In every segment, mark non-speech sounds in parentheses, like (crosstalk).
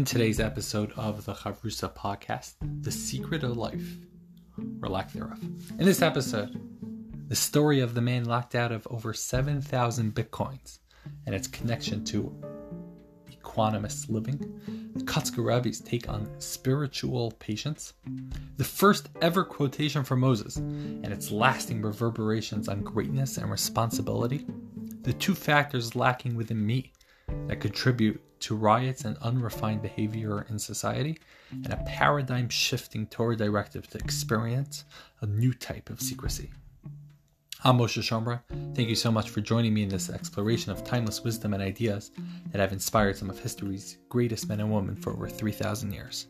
in today's episode of the Chavrusa podcast, The Secret of Life, or lack thereof. In this episode, the story of the man locked out of over 7,000 bitcoins and its connection to equanimous living, the Rebbe's take on spiritual patience, the first ever quotation from Moses and its lasting reverberations on greatness and responsibility, the two factors lacking within me that contribute to riots and unrefined behavior in society, and a paradigm shifting Torah directive to experience a new type of secrecy. I'm Moshe Shomra. Thank you so much for joining me in this exploration of timeless wisdom and ideas that have inspired some of history's greatest men and women for over 3,000 years.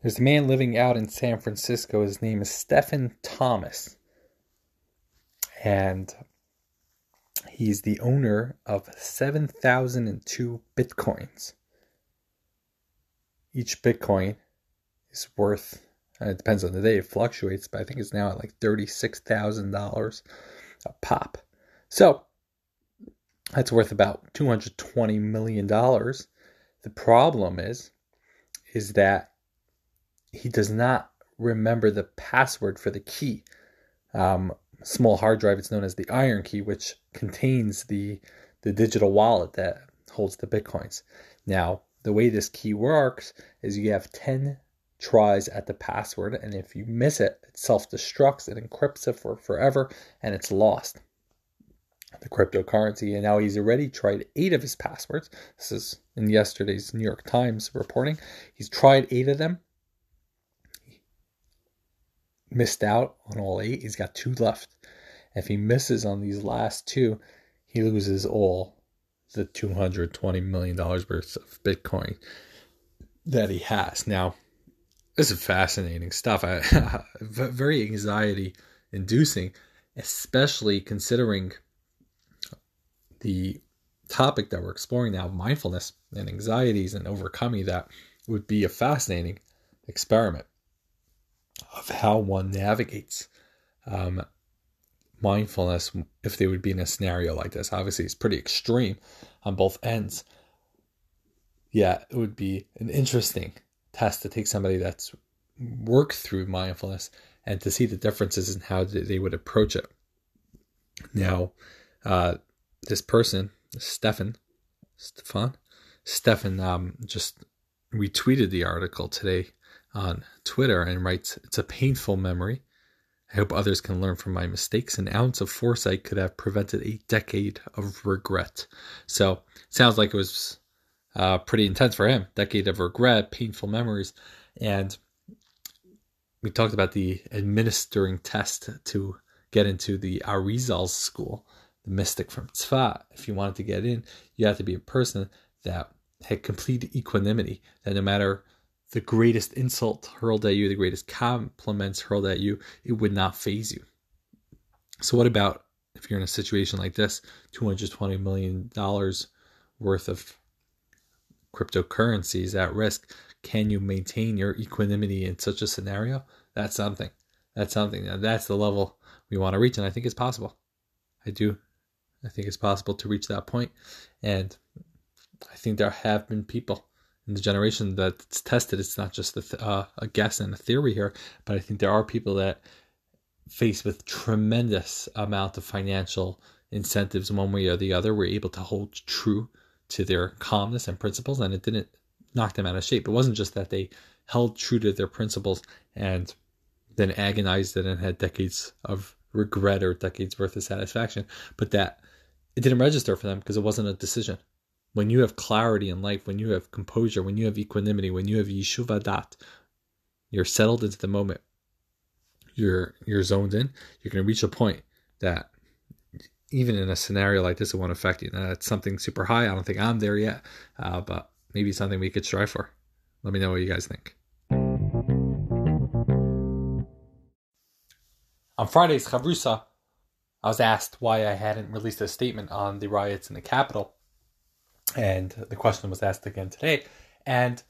There's a man living out in San Francisco. His name is Stephen Thomas. And he's the owner of 7,002 bitcoins. Each bitcoin is worth, and it depends on the day, it fluctuates, but I think it's now at like $36,000 a pop. So that's worth about $220 million. The problem is, is that he does not remember the password for the key. Um, small hard drive, it's known as the IronKey, which contains the the digital wallet that holds the bitcoins. Now, the way this key works is you have 10 tries at the password, and if you miss it, it self destructs, it encrypts it for forever, and it's lost. The cryptocurrency, and now he's already tried eight of his passwords. This is in yesterday's New York Times reporting. He's tried eight of them, missed out on all eight. He's got two left. If he misses on these last two, he loses all the $220 million worth of Bitcoin that he has. Now, this is fascinating stuff. (laughs) Very anxiety inducing, especially considering the topic that we're exploring now mindfulness and anxieties and overcoming that would be a fascinating experiment of how one navigates um, mindfulness if they would be in a scenario like this. Obviously, it's pretty extreme on both ends. Yeah, it would be an interesting test to take somebody that's worked through mindfulness and to see the differences in how they would approach it. Now, uh, this person, Stefan, Stefan, Stefan, um, just retweeted the article today on Twitter and writes, It's a painful memory. I hope others can learn from my mistakes. An ounce of foresight could have prevented a decade of regret. So, sounds like it was uh, pretty intense for him. Decade of regret, painful memories. And we talked about the administering test to get into the Arizal school, the mystic from Tzfat. If you wanted to get in, you had to be a person that had complete equanimity, that no matter the greatest insult hurled at you, the greatest compliments hurled at you, it would not phase you. So, what about if you're in a situation like this, $220 million worth of cryptocurrencies at risk? Can you maintain your equanimity in such a scenario? That's something. That's something. Now, that's the level we want to reach, and I think it's possible. I do. I think it's possible to reach that point, and I think there have been people in the generation that's tested. It's not just a, uh, a guess and a theory here, but I think there are people that faced with tremendous amount of financial incentives one way or the other were able to hold true to their calmness and principles and it didn't knock them out of shape. It wasn't just that they held true to their principles and then agonized it and had decades of regret or decades worth of satisfaction, but that it didn't register for them because it wasn't a decision when you have clarity in life, when you have composure, when you have equanimity, when you have yeshuva dat, you're settled into the moment. You're you're zoned in. You're going to reach a point that even in a scenario like this, it won't affect you. Now, that's something super high. I don't think I'm there yet, uh, but maybe something we could strive for. Let me know what you guys think. On Friday's Chavrusa, I was asked why I hadn't released a statement on the riots in the capital and the question was asked again today. And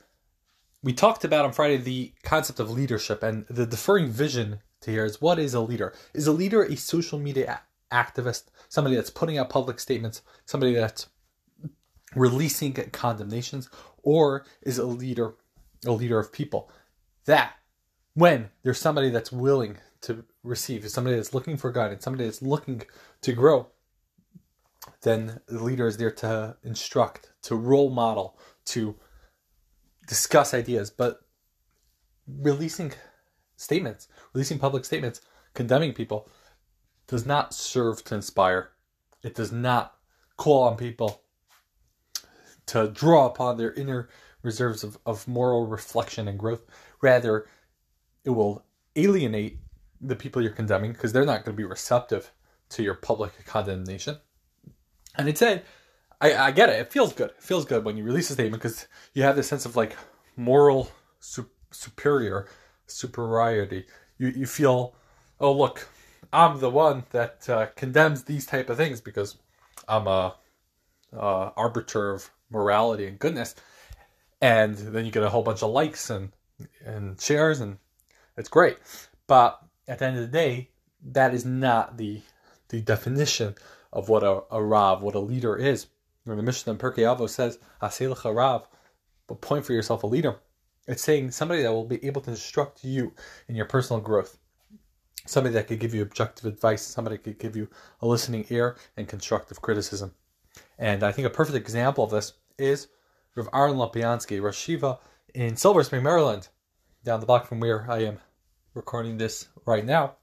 we talked about on Friday the concept of leadership and the deferring vision to here is what is a leader? Is a leader a social media activist, somebody that's putting out public statements, somebody that's releasing condemnations, or is a leader, a leader of people. That when there's somebody that's willing to receive, somebody that's looking for guidance, somebody that's looking to grow, then the leader is there to instruct, to role model, to discuss ideas. But releasing statements, releasing public statements, condemning people, does not serve to inspire. It does not call on people to draw upon their inner reserves of, of moral reflection and growth. Rather, it will alienate the people you're condemning because they're not going to be receptive to your public condemnation. And said, I, I get it. It feels good. It feels good when you release a statement because you have this sense of like moral su- superior superiority. You you feel, oh look, I'm the one that uh, condemns these type of things because I'm a, a arbiter of morality and goodness, and then you get a whole bunch of likes and and shares and it's great. But at the end of the day, that is not the the definition of what a, a Rav, what a leader is. When the Mishnah in Pirkei Avos says, Aselach Rav, but point for yourself a leader. It's saying somebody that will be able to instruct you in your personal growth. Somebody that could give you objective advice, somebody could give you a listening ear and constructive criticism. And I think a perfect example of this is Rav Aaron Lopiansky, Rosh Yeshiva in Silver Spring, Maryland, down the block from where I am recording this right now.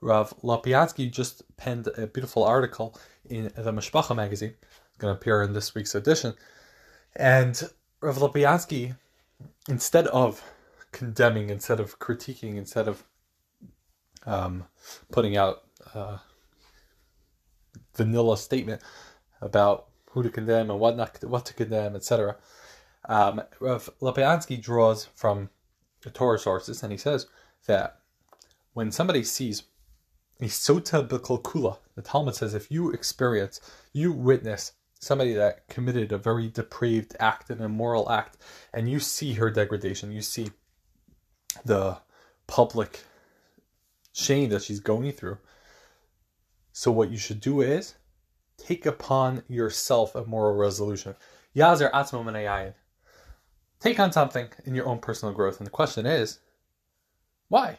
Rav Lopiansky just penned a beautiful article in the Mishpacha magazine. It's going to appear in this week's edition. And Rav Lopiansky, instead of condemning, instead of critiquing, instead of um, putting out uh, vanilla statement about who to condemn and what not what to condemn, etc. Um, Rav Lopiansky draws from Torah sources, and he says that when somebody sees a sota the Talmud says if you experience, you witness somebody that committed a very depraved act, an immoral act, and you see her degradation, you see the public shame that she's going through. So what you should do is take upon yourself a moral resolution. Yazir atzmo Take on something in your own personal growth. And the question is, why?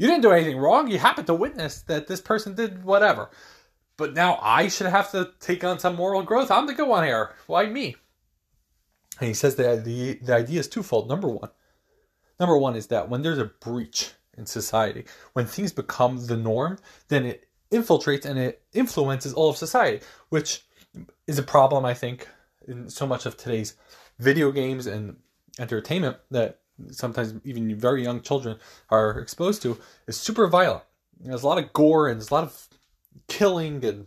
You didn't do anything wrong. You happened to witness that this person did whatever. But now I should have to take on some moral growth. I'm the good one here. Why me? And he says that the, the idea is twofold. Number one, number one is that when there's a breach in society, when things become the norm, then it infiltrates and it influences all of society, which is a problem, I think, in so much of today's video games and entertainment that sometimes even very young children are exposed to is super violent. There's a lot of gore and there's a lot of killing and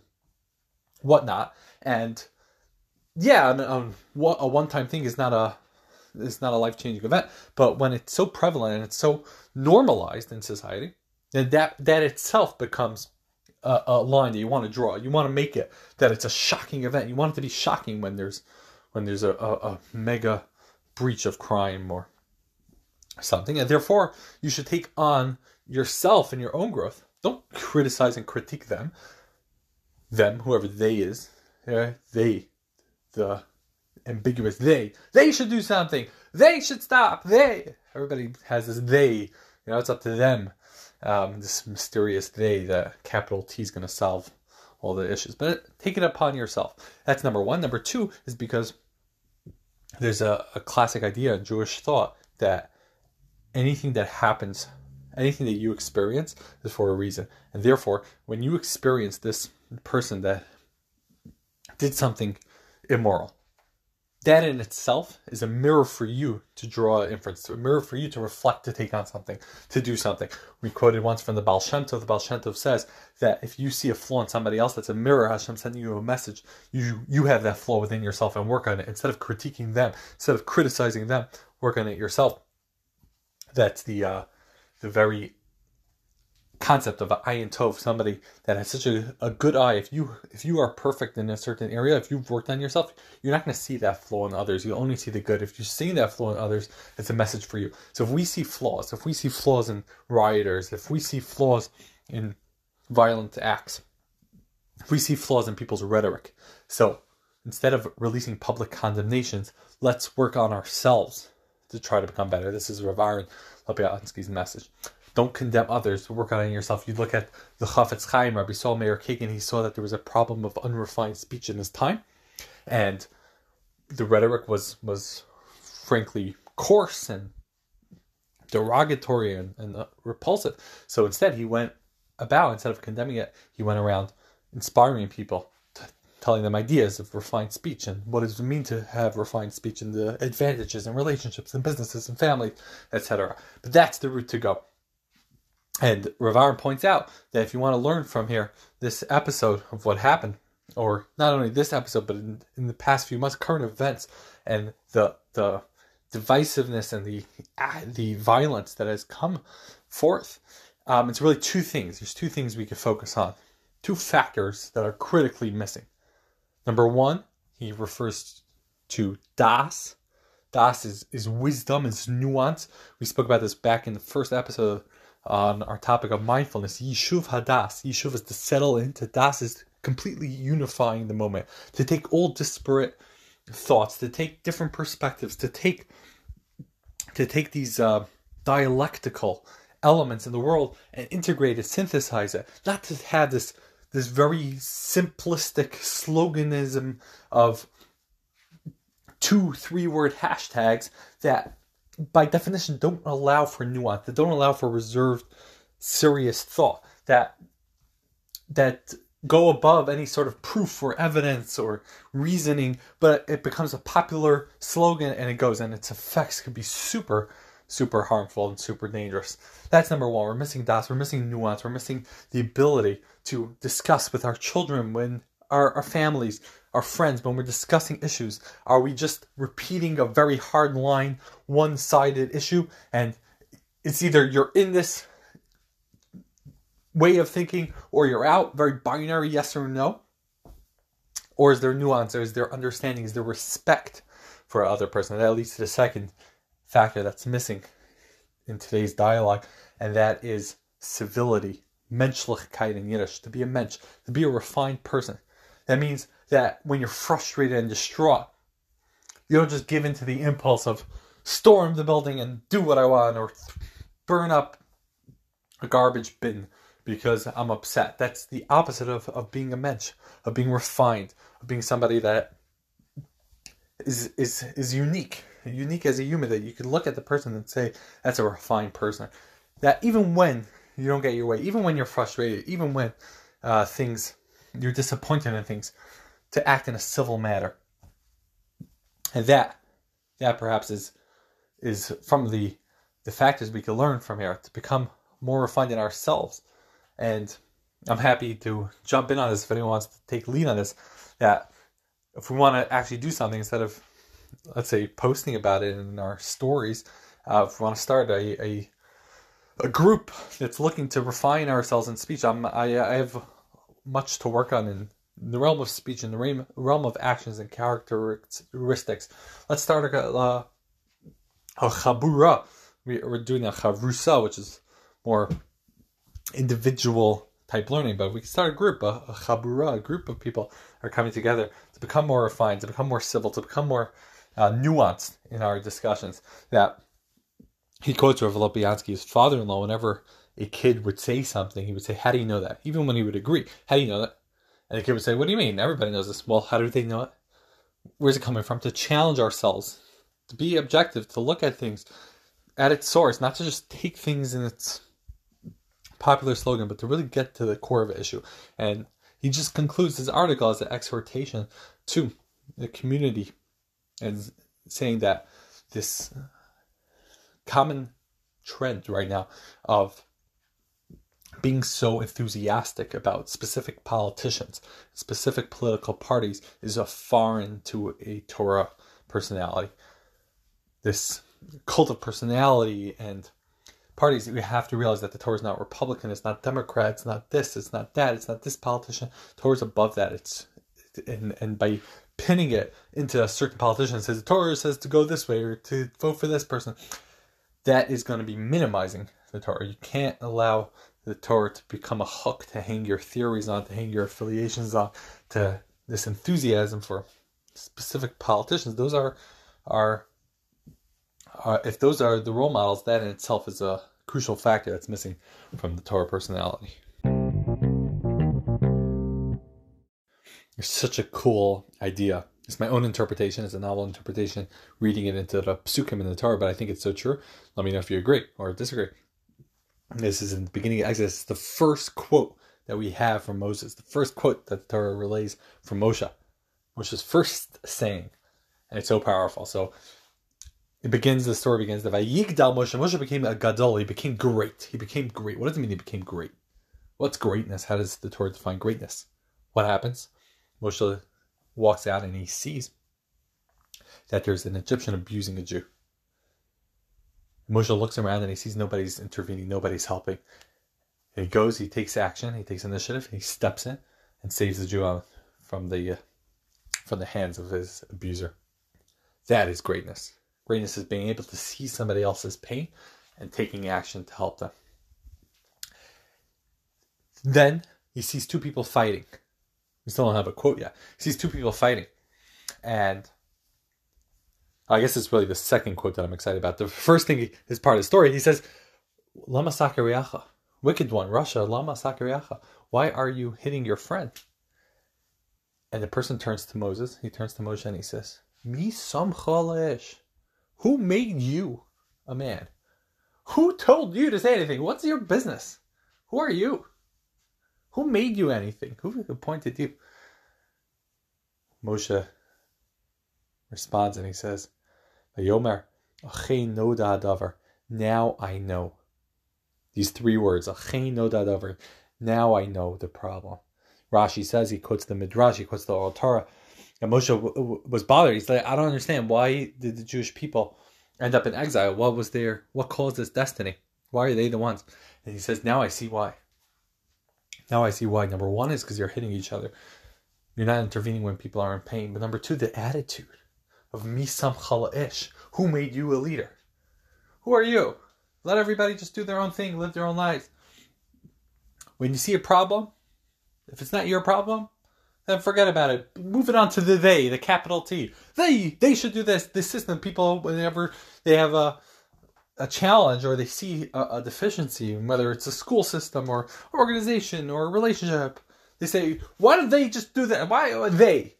whatnot. And yeah, um, a one-time thing is not a is not a life-changing event. But when it's so prevalent and it's so normalized in society, then that that itself becomes a, a line that you want to draw. You want to make it that it's a shocking event. You want it to be shocking when there's when there's a, a, a mega breach of crime or something, and therefore you should take on yourself and your own growth. Don't criticize and critique them them, whoever they is, yeah, they, the ambiguous they, they should do something. They should stop. They. Everybody has this they. You know, it's up to them. Um, this mysterious they that capital T is going to solve all the issues. But take it upon yourself. That's number one. Number two is because there's a, a classic idea in Jewish thought that anything that happens, anything that you experience is for a reason. And therefore, when you experience this person that did something immoral. That in itself is a mirror for you to draw inference, a mirror for you to reflect, to take on something, to do something. We quoted once from the Baal Shem Tov. The Baal Shem Tov says that if you see a flaw in somebody else, that's a mirror. Hashem sending you a message. You you have that flaw within yourself and work on it instead of critiquing them, instead of criticizing them. Work on it yourself. That's the uh, the very concept of ayin tov, somebody that has such a, a good eye. If you if you are perfect in a certain area, if you've worked on yourself, you're not going to see that flaw in others. You'll only see the good. If you're seeing that flaw in others, it's a message for you. So if we see flaws, if we see flaws in rioters, if we see flaws in violent acts. if We see flaws in people's rhetoric. So instead of releasing public condemnations, let's work on ourselves to try to become better. This is Rav Aaron Lopiansky's message. Don't condemn others, work on yourself. You look at the Chafetz Chaim, Rabbi Saul Meir Kagan, he saw that there was a problem of unrefined speech in his time, and the rhetoric was was frankly coarse and derogatory and, and uh, repulsive. So instead, he went about, instead of condemning it, he went around inspiring people, telling them ideas of refined speech and what does it mean to have refined speech and the advantages and relationships and businesses and families, etc. But that's the route to go. And Rav Aaron points out that if you want to learn from here, this episode of what happened, or not only this episode, but in, in the past few months, current events and the the divisiveness and the uh, the violence that has come forth, um, it's really two things. There's two things we could focus on, two factors that are critically missing. Number one, he refers to das. Das is, is wisdom, is nuance. We spoke about this back in the first episode on our topic of mindfulness. Yishuv hadas. Yishuv is to settle into. Das is completely unifying the moment. To take all disparate thoughts, to take different perspectives, to take to take these uh, dialectical elements in the world and integrate it, synthesize it. Not to have this this very simplistic sloganism of two, three word hashtags that by definition don't allow for nuance, that don't allow for reserved, serious thought, that that go above any sort of proof or evidence or reasoning, but it becomes a popular slogan and it goes, and its effects can be super, super harmful and super dangerous. That's number one. We're missing das, we're missing nuance, we're missing the ability to discuss with our children when our, our families, our friends, when we're discussing issues. Are we just repeating a very hard line, one sided issue? And it's either you're in this way of thinking or you're out, very binary, yes or no? Or is there nuance? Or is there understanding? Is there respect for other person? That leads to the second factor that's missing in today's dialogue, and that is civility. Menschlichkeit in Yiddish, to be a mensch, to be a refined person. That means that when you're frustrated and distraught, you don't just give in to the impulse of storm the building and do what I want or burn up a garbage bin because I'm upset. That's the opposite of, of being a mensch, of being refined, of being somebody that is is is unique, unique as a human. That you can look at the person and say that's a refined person. That even when you don't get your way, even when you're frustrated, even when uh, things you're disappointed in things, to act in a civil manner. And that that perhaps is is from the the factors we can learn from here to become more refined in ourselves and I'm happy to jump in on this if anyone wants to take lead on this. That if we want to actually do something instead of, let's say, posting about it in our stories, uh, if we want to start a, a a group that's looking to refine ourselves in speech, I'm, I, I have much to work on in the realm of speech, in the realm, realm of actions and characteristics. Let's start a, a, a chabura. We, are doing a chavrusa, which is more individual type learning, but we can start a group, a, a chabura, a group of people are coming together to become more refined, to become more civil, to become more uh, nuanced in our discussions. That he quotes Rav Lopiansky's father-in-law whenever a kid would say something, he would say, "How do you know that?" Even when he would agree, "How do you know that?" And the kid would say, "What do you mean? Everybody knows this." Well, how do they know it? Where's it coming from? To challenge ourselves, to be objective, to look at things at its source, not to just take things in its popular slogan, but to really get to the core of the issue. And he just concludes his article as an exhortation to the community and saying that this common trend right now of being so enthusiastic about specific politicians, specific political parties is a foreign to a Torah personality. This cult of personality and parties, we have to realize that the Torah is not Republican, it's not Democrat, it's not this, it's not that, it's not this politician. Torah is above that. It's and and by pinning it into a certain politician says the Torah says to go this way or to vote for this person, that is going to be minimizing the Torah. You can't allow the Torah to become a hook to hang your theories on, to hang your affiliations on, to this enthusiasm for specific politicians. Those are are, are if those are the role models, that in itself is a crucial factor that's missing from the Torah personality. It's such a cool idea. It's my own interpretation. It's a novel interpretation, reading it into the psukim in the Torah, but I think it's so true. Let me know if you agree or disagree. This is in the beginning of Exodus. It's the first quote that we have from Moses, the first quote that the Torah relays from Moshe, Moshe's first saying. And it's so powerful. So it begins, the story begins, the Vayigdal Moshe. Moshe became a gadol. He became great. He became great. What does it mean he became great? What's greatness? How does the Torah define greatness? What happens? Moshe walks out and he sees that there's an Egyptian abusing a Jew. Moshe looks around and he sees nobody's intervening, nobody's helping. he goes, he takes action, he takes initiative, he steps in and saves the Jew from the uh, from the hands of his abuser. That is greatness. Greatness is being able to see somebody else's pain and taking action to help them. Then he sees two people fighting. We still don't have a quote yet. He sees two people fighting. And I guess it's really the second quote that I'm excited about. The first thing is part of the story. He says, Lama Sakariacha, wicked one, rasha, Lama Sakariacha, why are you hitting your friend? And the person turns to Moses. He turns to Moshe and he says, Mi samchalesh. Who made you a man? Who told you to say anything? What's your business? Who are you? Who made you anything? Who appointed you? Moshe responds and he says, Yomer, now I know. These three words, now I know the problem. Rashi says, he quotes the Midrash, he quotes the Oral Torah. And Moshe w- w- was bothered. He's like, I don't understand. Why did the Jewish people end up in exile? What was their, what caused this destiny? Why are they the ones? And he says, now I see why. Now I see why. Number one is because you're hitting each other. You're not intervening when people are in pain. But number two, the attitude of misam ish. Who made you a leader? Who are you? Let everybody just do their own thing, live their own lives. When you see a problem, if it's not your problem, then forget about it. Move it on to the they, the capital T. They they should do this. This system, people whenever they have a a challenge or they see a, a, deficiency, whether it's a school system or organization or a relationship, they say, "Why don't they just do that? Why are they?"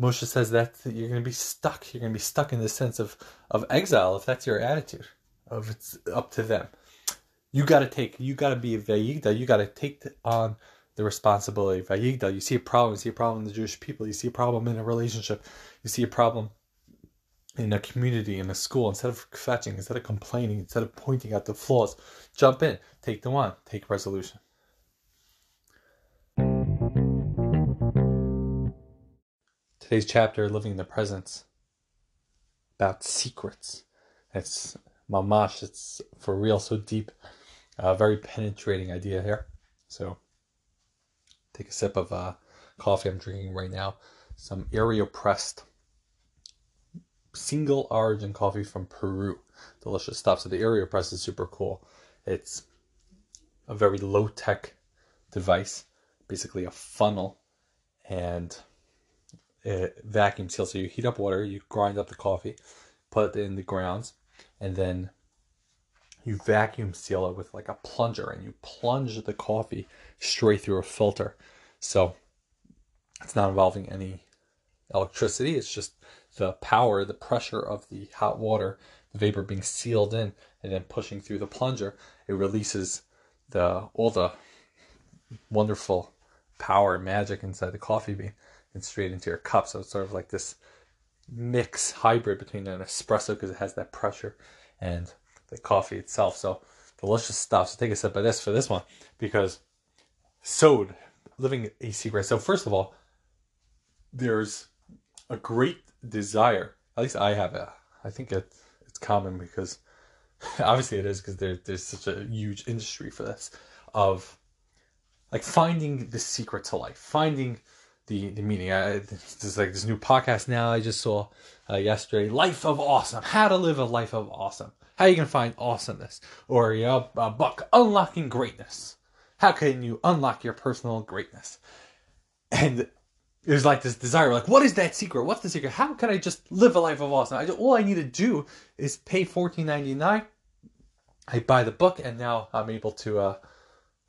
Moshe says that you're going to be stuck. You're going to be stuck in the sense of of exile if that's your attitude. Of it's up to them. You got to take. You got to be vayigda. You got to take on the responsibility. Vayigda. You see a problem. You see a problem in the Jewish people. You see a problem in a relationship. You see a problem in a community, in a school, instead of fetching, instead of complaining, instead of pointing out the flaws, jump in, take the one, take resolution. Today's chapter, Living in the Presence, about secrets. It's mamash, it's for real, so deep. A very penetrating idea here. So, take a sip of uh, coffee I'm drinking right now. Some AeroPress single origin coffee from Peru. Delicious stuff. So the AeroPress is super cool. It's a very low tech device, basically a funnel and a vacuum seal. So you heat up water, you grind up the coffee, put it in the grounds, and then you vacuum seal it with like a plunger and you plunge the coffee straight through a filter. So it's not involving any electricity, it's just the power, the pressure of the hot water, the vapor being sealed in and then pushing through the plunger, it releases the all the wonderful power magic inside the coffee bean and straight into your cup. So it's sort of like this mix hybrid between an espresso because it has that pressure and the coffee itself. So delicious stuff. So take a sip of this for this one because sewed living a secret. So first of all, there's a great desire. At least I have it. I think it, it's common because (laughs) obviously it is because there, there's such a huge industry for this of like finding the secret to life, finding the the meaning. I, there's like this new podcast now I just saw uh, yesterday, Life of Awesome, How to Live a Life of Awesome. How you gonna find awesomeness? Or you know, a book, Unlocking Greatness. How can you unlock your personal greatness? And there's like this desire, like, what is that secret? What's the secret? How can I just live a life of awesome? I, all I need to do is pay fourteen ninety nine. I buy the book, and now I'm able to uh,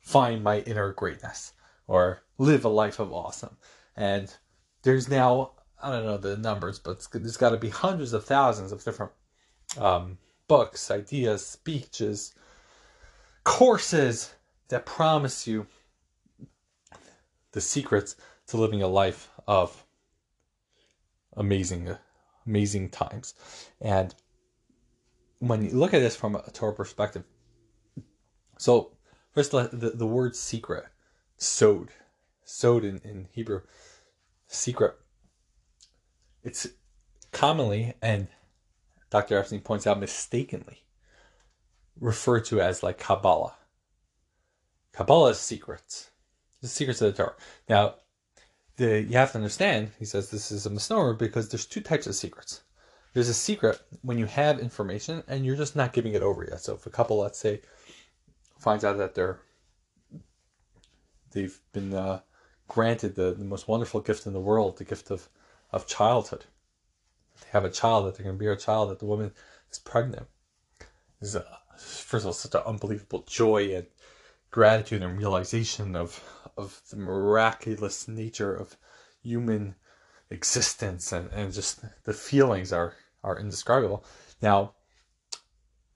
find my inner greatness or live a life of awesome. And there's now I don't know the numbers, but there's got to be hundreds of thousands of different um, books, ideas, speeches, courses that promise you the secrets to living a life of amazing, amazing times. And when you look at this from a Torah perspective, so first the, the, word secret, sod, sod in, in Hebrew, secret, it's commonly, and Dr. Epstein points out mistakenly, referred to as like Kabbalah. Kabbalah is secrets. The secrets of the Torah. Now, the you have to understand, he says this is a misnomer because there's two types of secrets. There's a secret when you have information and you're just not giving it over yet. So if a couple, let's say, finds out that they're they've been uh, granted the, the most wonderful gift in the world, the gift of, of childhood. They have a child that they're going to bear a child that the woman is pregnant. This is, a, first of all, such an unbelievable joy and gratitude and realization of of the miraculous nature of human existence and, and just the feelings are are indescribable. Now,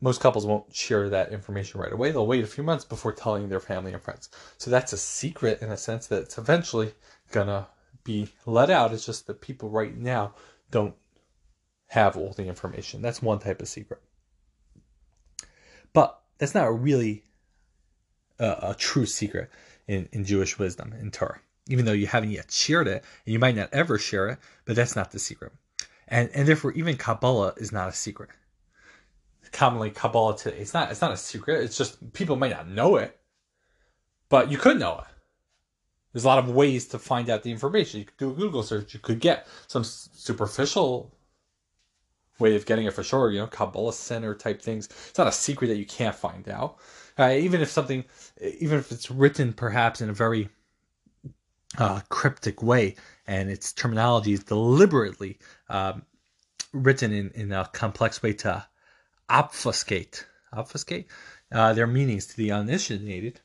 most couples won't share that information right away. They'll wait a few months before telling their family and friends. So that's a secret in a sense that it's eventually gonna be let out. It's just that people right now don't have all the information. That's one type of secret. But that's not really a, a true secret in, in Jewish wisdom, in Torah. Even though you haven't yet shared it, and you might not ever share it, but that's not the secret. And and therefore even Kabbalah is not a secret commonly Kabbalah today. It's not it's not a secret. It's just people might not know it, but you could know it. There's a lot of ways to find out the information. You could do a Google search. You could get some superficial way of getting it for sure. You know, Kabbalah Center type things. It's not a secret that you can't find out. Uh, even if something, even if it's written perhaps in a very uh, cryptic way, and its terminology is deliberately um, written in, in a complex way to obfuscate obfuscate uh, their meanings to the uninitiated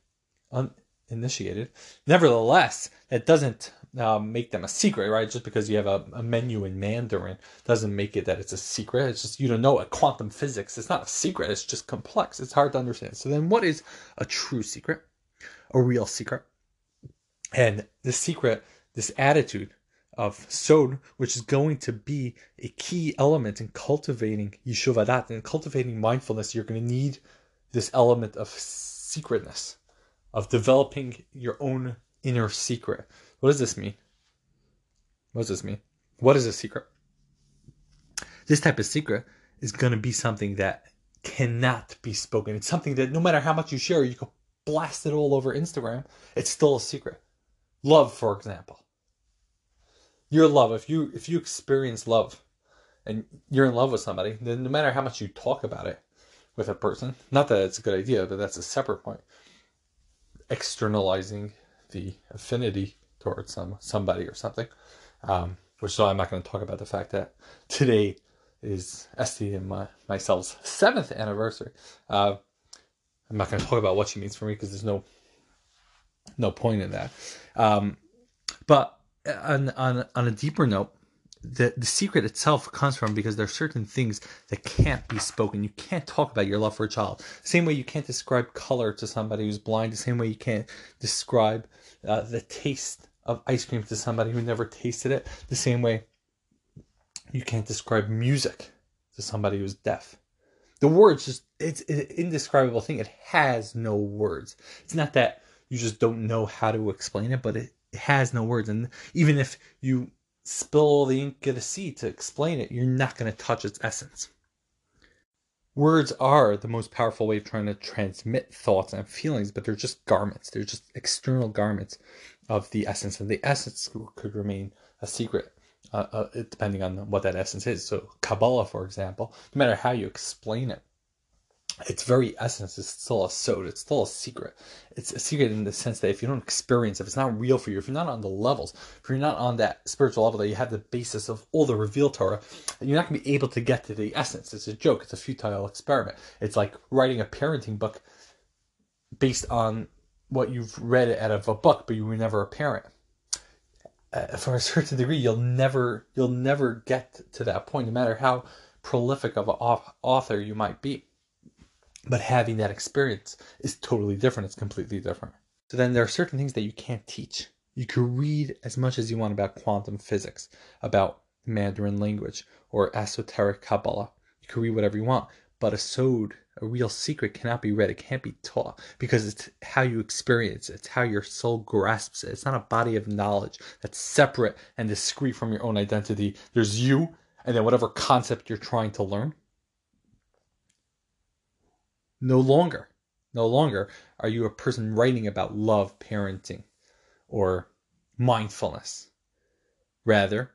uninitiated nevertheless that doesn't uh, make them a secret right? Just because you have a, a, menu in mandarin doesn't make it that it's a secret. It's just you don't know a quantum physics. It's not a secret. It's just complex. It's hard to understand. So then what is a true secret? A real secret? And the secret this attitude of sod, which is going to be a key element in cultivating yishuvadat and cultivating mindfulness. You're going to need this element of secretness, of developing your own inner secret. What does this mean? What does this mean? What is a secret? This type of secret is going to be something that cannot be spoken. It's something that no matter how much you share, you can blast it all over Instagram. It's still a secret. Love, for example your love if you if you experience love and you're in love with somebody then no matter how much you talk about it with a person not that it's a good idea but that's a separate point externalizing the affinity towards some somebody or something um, which so i'm not going to talk about the fact that today is Esty and my, myself's seventh anniversary. Uh, I'm not going to talk about what she means for me because there's no no point in that. Um, but on on on a deeper note, the the secret itself comes from because there are certain things that can't be spoken. You can't talk about your love for a child. Same way you can't describe color to somebody who's blind. The same way you can't describe uh, the taste of ice cream to somebody who never tasted it. The same way you can't describe music to somebody who's deaf. The words just it's an indescribable thing. It has no words. It's not that you just don't know how to explain it, but it it has no words. And even if you spill the ink of the sea to explain it, you're not going to touch its essence. Words are the most powerful way of trying to transmit thoughts and feelings, but they're just garments. They're just external garments of the essence, and the essence could remain a secret, uh, uh, depending on what that essence is. So, Kabbalah, for example, no matter how you explain it, its very essence is still a sod. It's still a secret. It's a secret in the sense that if you don't experience, if it's not real for you, if you're not on the levels, if you're not on that spiritual level that you have the basis of all the revealed Torah, you're not going to be able to get to the essence. It's a joke. It's a futile experiment. It's like writing a parenting book based on what you've read out of a book, but you were never a parent. Uh, for a certain degree, you'll never you'll never get to that point, no matter how prolific of an author you might be. But having that experience is totally different. It's completely different. So then there are certain things that you can't teach. You can read as much as you want about quantum physics, about Mandarin language, or esoteric Kabbalah. You can read whatever you want, but a sod, a real secret, cannot be read. It can't be taught because it's how you experience it. It's how your soul grasps it. It's not a body of knowledge that's separate and discrete from your own identity. There's you, and then whatever concept you're trying to learn no longer, no longer are you a person writing about love, parenting, or mindfulness. Rather,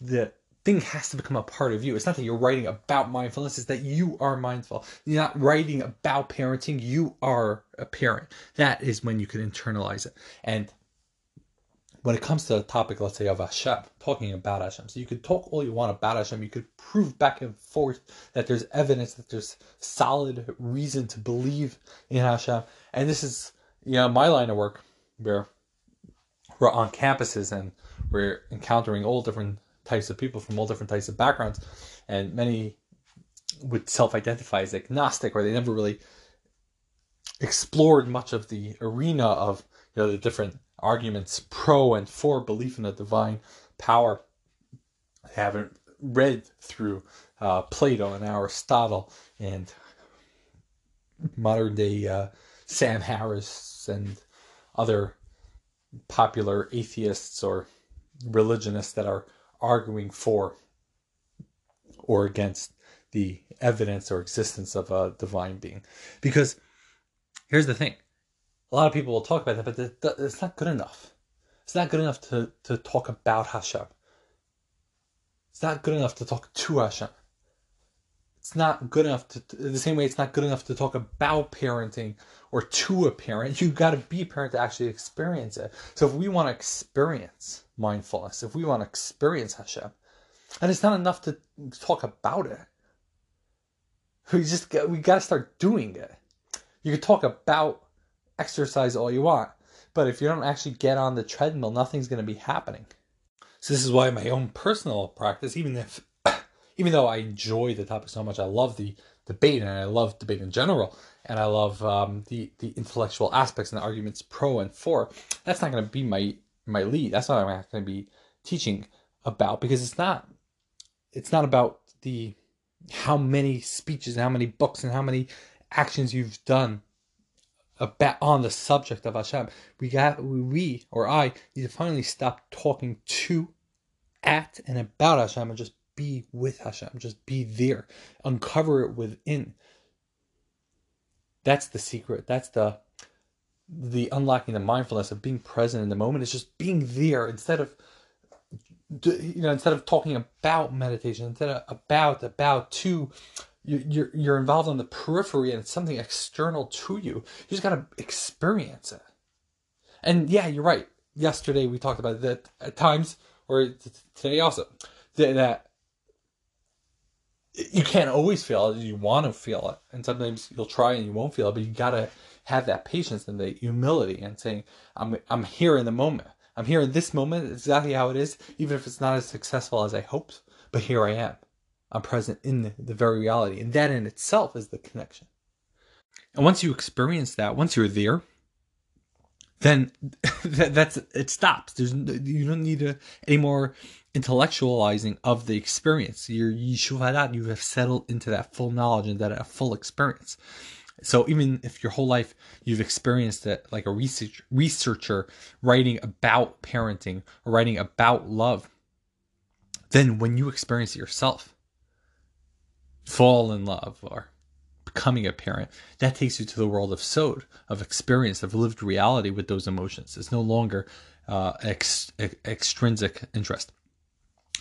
the thing has to become a part of you. It's not that you're writing about mindfulness, it's that you are mindful. You're not writing about parenting, you are a parent. That is when you can internalize it. And when it comes to the topic, let's say, of Hashem, talking about Hashem, so you could talk all you want about Hashem, you could prove back and forth that there's evidence, that there's solid reason to believe in Hashem. And this is, you know, my line of work where we're on campuses and we're encountering all different types of people from all different types of backgrounds. And many would self identify as agnostic, or they never really explored much of the arena of you know the different arguments pro and for belief in a divine power. I haven't read through uh, Plato and Aristotle and modern day uh, Sam Harris and other popular atheists or religionists that are arguing for or against the evidence or existence of a divine being. Because here's the thing a lot of people will talk about that, but it's not good enough. It's not good enough to, to talk about Hashem. It's not good enough to talk to Hashem. It's not good enough to, the same way it's not good enough to talk about parenting or to a parent. You've got to be a parent to actually experience it. So if we want to experience mindfulness, if we want to experience Hashem, and it's not enough to talk about it. We just we got to start doing it. You could talk about exercise all you want. But if you don't actually get on the treadmill, nothing's going to be happening. So this is why my own personal practice, even if, (coughs) even though I enjoy the topic so much, I love the debate and I love debate in general, and I love um, the the intellectual aspects and the arguments pro and for. That's not going to be my my lead. That's not what I'm going to be teaching about because it's not it's not about the how many speeches and how many books and how many actions you've done about on the subject of Hashem. We got we or I need to finally stop talking to, at, and about Hashem and just be with Hashem. Just be there. Uncover it within. That's the secret. That's the the unlocking the mindfulness of being present in the moment. It's just being there instead of you know instead of talking about meditation instead of about about to you're you're involved on the periphery and it's something external to you. You just gotta experience it. And yeah, you're right. Yesterday we talked about that at times, or today also, that you can't always feel it. You want to feel it, and sometimes you'll try and you won't feel it. But you gotta have that patience and the humility and saying, "I'm I'm here in the moment. I'm here in this moment, exactly how it is, even if it's not as successful as I hoped. But here I am." I'm present in the very reality. And that in itself is the connection. And once you experience that, once you're there, then (laughs) that, that's it stops. There's you don't need a, any more intellectualizing of the experience. You're yishuvadat, you have settled into that full knowledge and that a full experience. So even if your whole life you've experienced it like a research, researcher writing about parenting or writing about love, then when you experience it yourself, fall in love or becoming a parent, that takes you to the world of sod, of experience, of lived reality with those emotions. It's no longer uh, ex- extrinsic interest.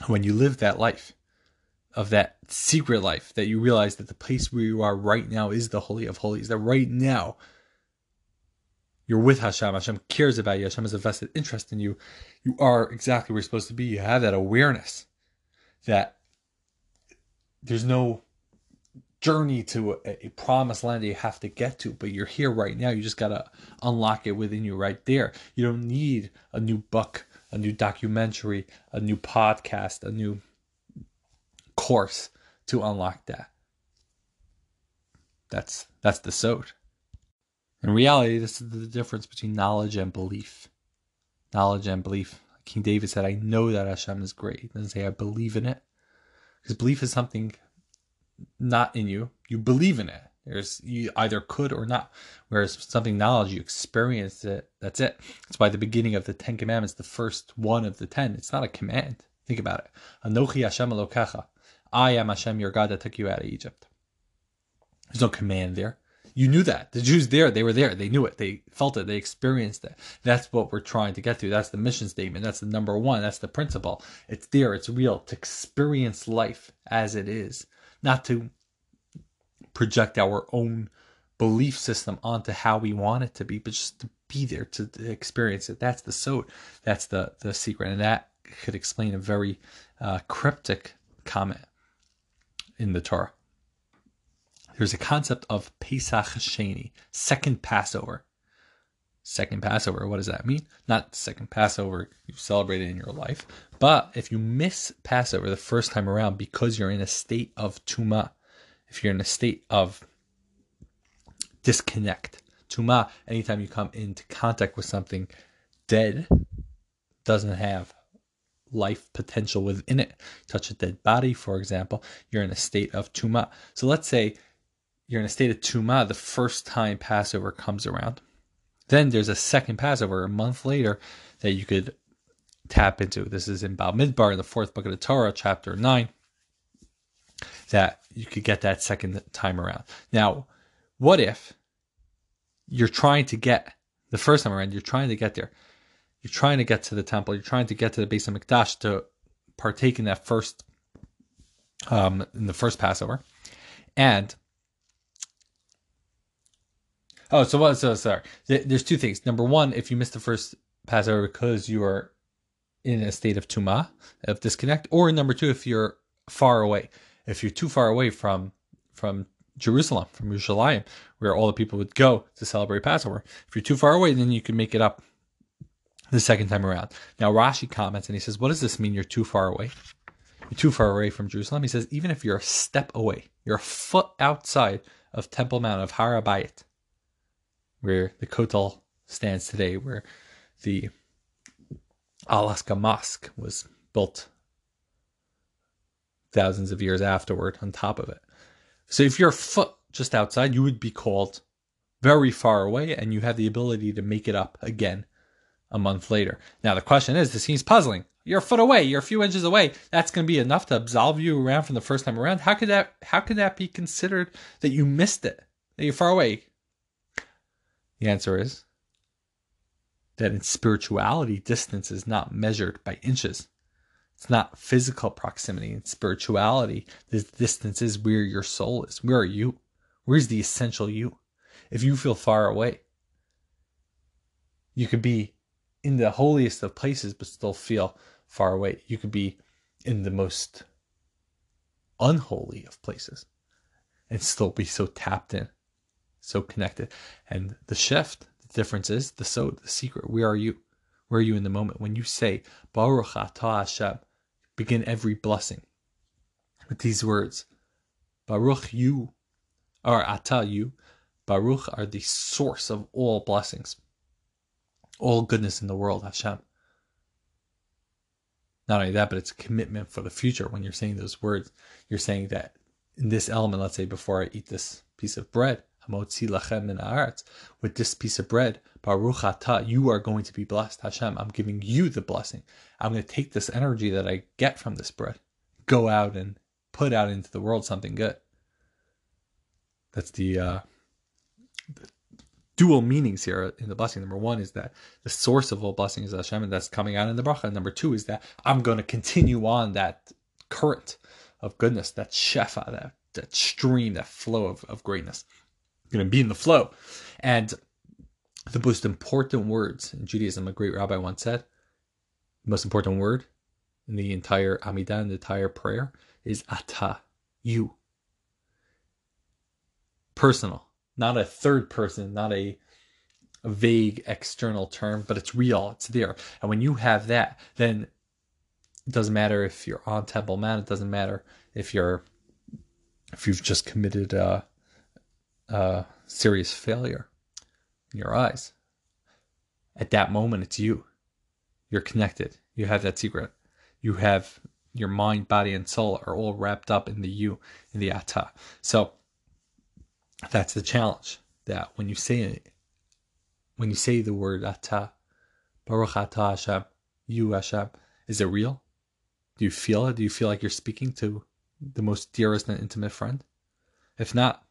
When you live that life, of that secret life that you realize that the place where you are right now is the holy of holies. That right now you're with Hashem. Hashem cares about you. Hashem has a vested interest in you. You are exactly where you're supposed to be. You have that awareness that there's no journey to a, a promised land that you have to get to, but you're here right now. You just got to unlock it within you right there. You don't need a new book, a new documentary, a new podcast, a new course to unlock that. That's that's the sod. In reality, this is the difference between knowledge and belief. Knowledge and belief. King David said, I know that Hashem is great. He doesn't say I believe in it. Because belief is something not in you. You believe in it. There's you either could or not. Whereas something knowledge, you experience it. That's it. It's by the beginning of the Ten Commandments, the first one of the ten. It's not a command. Think about it. Anochi Hashem Elokecha. I am Hashem, your God that took you out of Egypt. There's no command there. You knew that. The Jews there, they were there. They knew it. They felt it. They experienced it. That's what we're trying to get to. That's the mission statement. That's the number one. That's the principle. It's there. It's real. To experience life as it is, not to project our own belief system onto how we want it to be, but just to be there to, to experience it. That's the sod. That's the the secret, and that could explain a very uh, cryptic comment in the Torah. There's a concept of Pesach Sheni, second Passover. Second Passover, what does that mean? Not second Passover you've celebrated in your life, but if you miss Passover the first time around because you're in a state of tuma, if you're in a state of disconnect, tuma, anytime you come into contact with something dead, doesn't have life potential within it. Touch a dead body, for example, you're in a state of tuma. So let's say you're in a state of tuma the first time Passover comes around. Then there's a second Passover a month later that you could tap into. This is in Bamidbar, the fourth book of the Torah, chapter 9, that you could get that second time around. Now, what if you're trying to get the first time around, you're trying to get there you're trying to get to the temple, you're trying to get to the Beis Hamikdash to partake in that first, um, in the first Passover, and oh, so what? So sorry. There's two things. Number one, if you miss the first Passover because you are in a state of tuma, of disconnect, or number two, if you're far away, if you're too far away from from Jerusalem, from Yerushalayim, where all the people would go to celebrate Passover. If you're too far away, then you can make it up the second time around. Now Rashi comments and he says, What does this mean? You're too far away. You're too far away from Jerusalem. He says, Even if you're a step away, you're a foot outside of Temple Mount of Har HaBayit, where the Kotel stands today, where the Al-Aqsa Mosque was built thousands of years afterward on top of it. So if you're a foot just outside, you would be called very far away and you have the ability to make it up again a month later. Now, the question is this seems puzzling. You're a foot away, you're a few inches away. That's going to be enough to absolve you around from the first time around. How could that how could that be considered that you missed it? That you're far away? The answer is that in spirituality, distance is not measured by inches. It's not physical proximity. In spirituality, this distance is where your soul is. Where are you? Where's the essential you? If you feel far away, you could be in the holiest of places but still feel far away. You could be in the most unholy of places and still be so tapped in, so connected. And the shift, the difference is the so the secret. Where are you? Where are you in the moment? When you say Baruch Atah Hashem, begin every blessing with these words. Baruch you, or Atah you, Baruch are the source of all blessings all goodness in the world, Hashem. Not only that, but it's a commitment for the future. When you're saying those words, you're saying that in this element, let's say before I eat this piece of bread, with this piece of bread, Baruch Ata, you are going to be blessed, Hashem. I'm giving you the blessing. I'm going to take this energy that I get from this bread, go out and put out into the world something good. That's the uh, dual meanings here in the blessing. Number one is that the source of all blessings is Hashem, and that's coming out in the bracha. Number two is that I'm going to continue on that current of goodness, that shefa, that, that stream, that flow of, of greatness. Going to be in the flow. And the most important words in Judaism, a great rabbi once said, the most important word in the entire Amidah, the entire prayer, is ata, you. Personal, not a third person, not a, a vague external term, but it's real, it's there. And when you have that, then it doesn't matter if you're on Temple Mount, it doesn't matter if you're if you've just committed a, a serious failure in your eyes. At that moment, it's you. You're connected. You have that secret. You have your mind, body, and soul are all wrapped up in the you, in the ata. So that's the challenge. That when you say it, when you say the word ata, Baruch ata Hashem, you Hashem, is it real? Do you feel it? Do you feel like you're speaking to the most dearest and intimate friend? If not,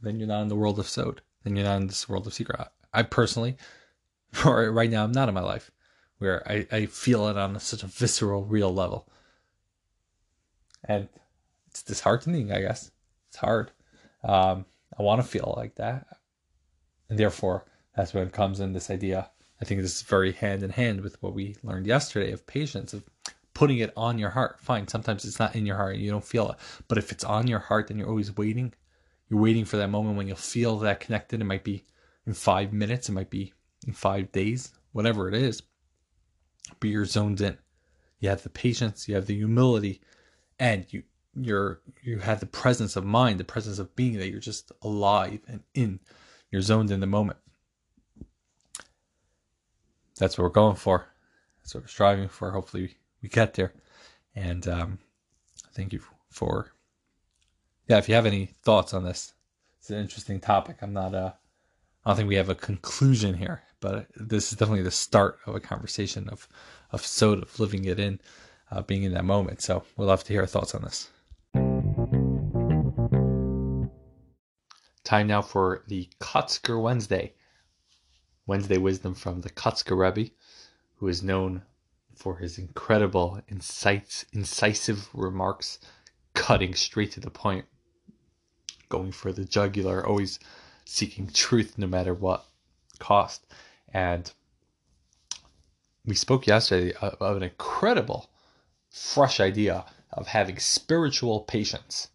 then you're not in the world of Sod. Then you're not in this world of secret. I personally, (laughs) right now, I'm not in my life where I, I feel it on such a visceral, real level. And it's disheartening, I guess. It's hard. Um, I want to feel like that. And therefore, that's when comes in this idea. I think this is very hand in hand with what we learned yesterday of patience, of putting it on your heart. Fine, sometimes it's not in your heart, you don't feel it. But if it's on your heart, then you're always waiting. You're waiting for that moment when you'll feel that connected. It might be in five minutes, it might be in five days, whatever it is but you're zoned in. You have the patience, you have the humility, and you you're you have the presence of mind, the presence of being that you're just alive and in. You're zoned in the moment. That's what we're going for. That's what we're striving for. Hopefully we get there. And um, thank you for yeah. If you have any thoughts on this, it's an interesting topic. I'm not uh, I don't think we have a conclusion here but this is definitely the start of a conversation of of Sod of living it in, uh, being in that moment. So we'd love to hear thoughts on this. Time now for the Kotzker Wednesday. Wednesday wisdom from the Kotzker Rebbe, who is known for his incredible insights, incisive remarks, cutting straight to the point, going for the jugular, always seeking truth no matter what cost. And we spoke yesterday of an incredible, fresh idea of having spiritual patience.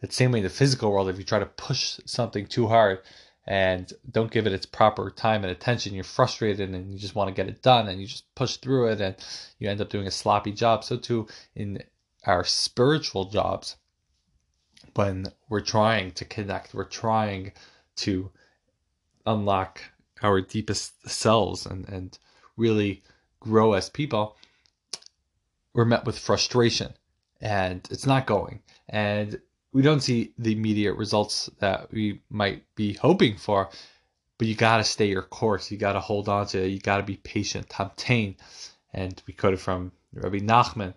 The same way in the physical world, if you try to push something too hard and don't give it its proper time and attention, you're frustrated and you just want to get it done and you just push through it and you end up doing a sloppy job. So, too, in our spiritual jobs, when we're trying to connect, we're trying to unlock our deepest selves and, and really grow as people, we're met with frustration and it's not going. And we don't see the immediate results that we might be hoping for, but you got to stay your course. You got to hold on to it. You got to be patient, hamtain. And we quoted from Rabbi Nachman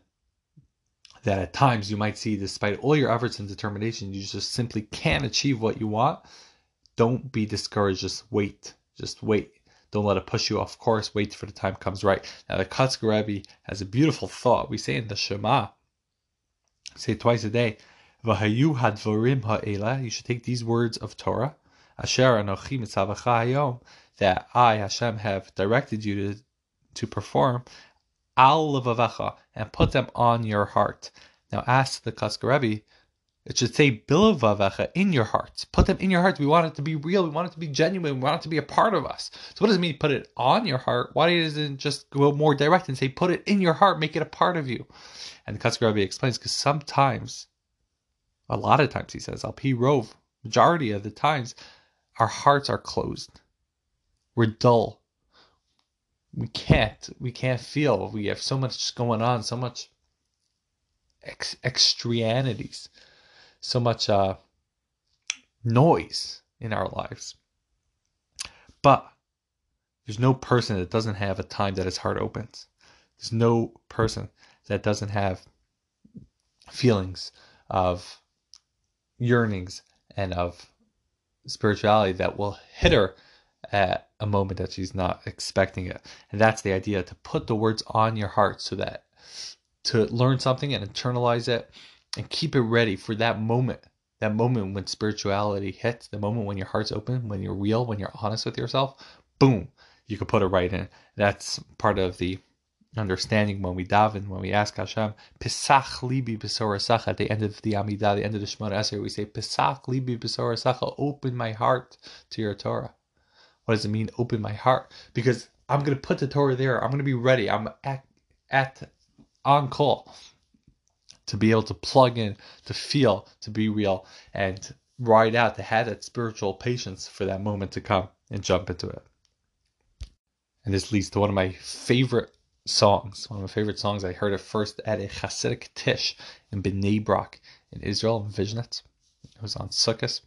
that at times you might see, despite all your efforts and determination, you just simply can't achieve what you want. Don't be discouraged. Just wait. Just wait. Don't let it push you off course. Wait for the time comes right. Now the Kotzker Rebbe has a beautiful thought. We say in the Shema, say twice a day, V'hayu hadvarim ha'ela. You should take these words of Torah, Asher anochi mitzavacha hayom, that I Hashem have directed you to to perform, al levavecha, and put them on your heart. Now ask the Rebbe, it should say bilavavecha in your hearts. Put them in your hearts. We want it to be real. We want it to be genuine. We want it to be a part of us. So what does it mean put it on your heart? Why doesn't it just go more direct and say put it in your heart, make it a part of you? And the Rebbe explains because sometimes, a lot of times he says, Al P Rove, majority of the times, our hearts are closed. We're dull. We can't. We can't feel. We have so much going on. So much ex- so much uh, noise in our lives. But there's no person that doesn't have a time that his heart opens. There's no person that doesn't have feelings of yearnings and of spirituality that will hit her at a moment that she's not expecting it. And that's the idea to put the words on your heart so that to learn something and internalize it and keep it ready for that moment. That moment when spirituality hits, the moment when your heart's open, when you're real, when you're honest with yourself, boom, you can put it right in. That's part of the understanding when we daven, when we ask Hashem, Pesach libi b'sorasacha, at the end of the Amidah, the end of the Shemona Esrei, we say, Pesach libi b'sorasacha, open my heart to your Torah. What does it mean, open my heart? Because I'm going to put the Torah there. I'm going to be ready. I'm at, at on call to be able to plug in, to feel, to be real, and ride out, to have that spiritual patience for that moment to come and jump into it. And this leads to one of my favorite songs. One of my favorite songs. I heard it first at a Hasidic Tish in Bnei Brak in Israel in Vizhnitz. It was on Sukkot.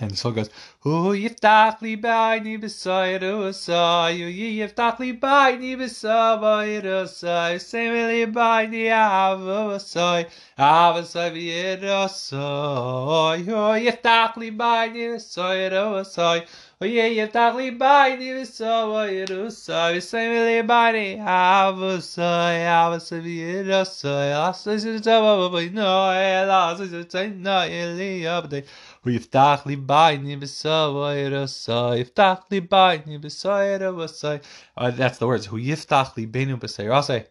And the song goes, Hu yiftach li bayni b'sayru asay, Hu yiftach li bayni b'savayru asay, Semi li bayni avu asay, Avu asay v'yiru asay, Hu yiftach li bayni b'sayru asay, Hu yiftach li bayni b'savayru asay, Semi li bayni avu asay, Avu asay v'yiru asay, Asay z'tava b'baynoy, Asay z'taynoy, Eli abdei, ויפתח לי בייני בסוי רסוי, יפתח לי בייני בסוי רסוי. That's the words. Who yiftach li beinu b'sei rasei.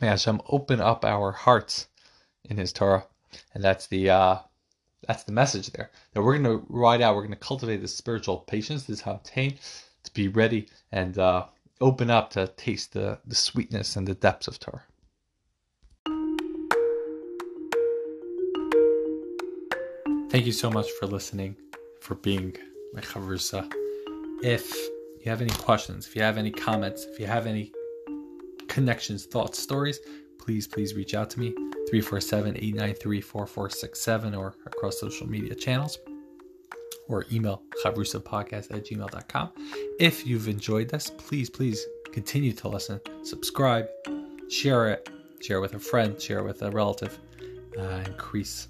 May Hashem open up our hearts in His Torah, and that's the uh, that's the message there. That we're going to ride out. We're going to cultivate this spiritual patience, this hamtain, to be ready and uh, open up to taste the the sweetness and the depths of Torah. Thank you so much for listening, for being my chavrusa. If you have any questions, if you have any comments, if you have any connections, thoughts, stories, please, please reach out to me 347 893 4467 or across social media channels or email chavrusapodcast at gmail.com. If you've enjoyed this, please, please continue to listen, subscribe, share it, share it with a friend, share it with a relative, uh, increase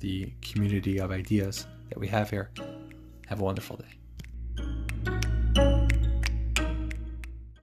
the community of ideas that we have here. Have a wonderful day.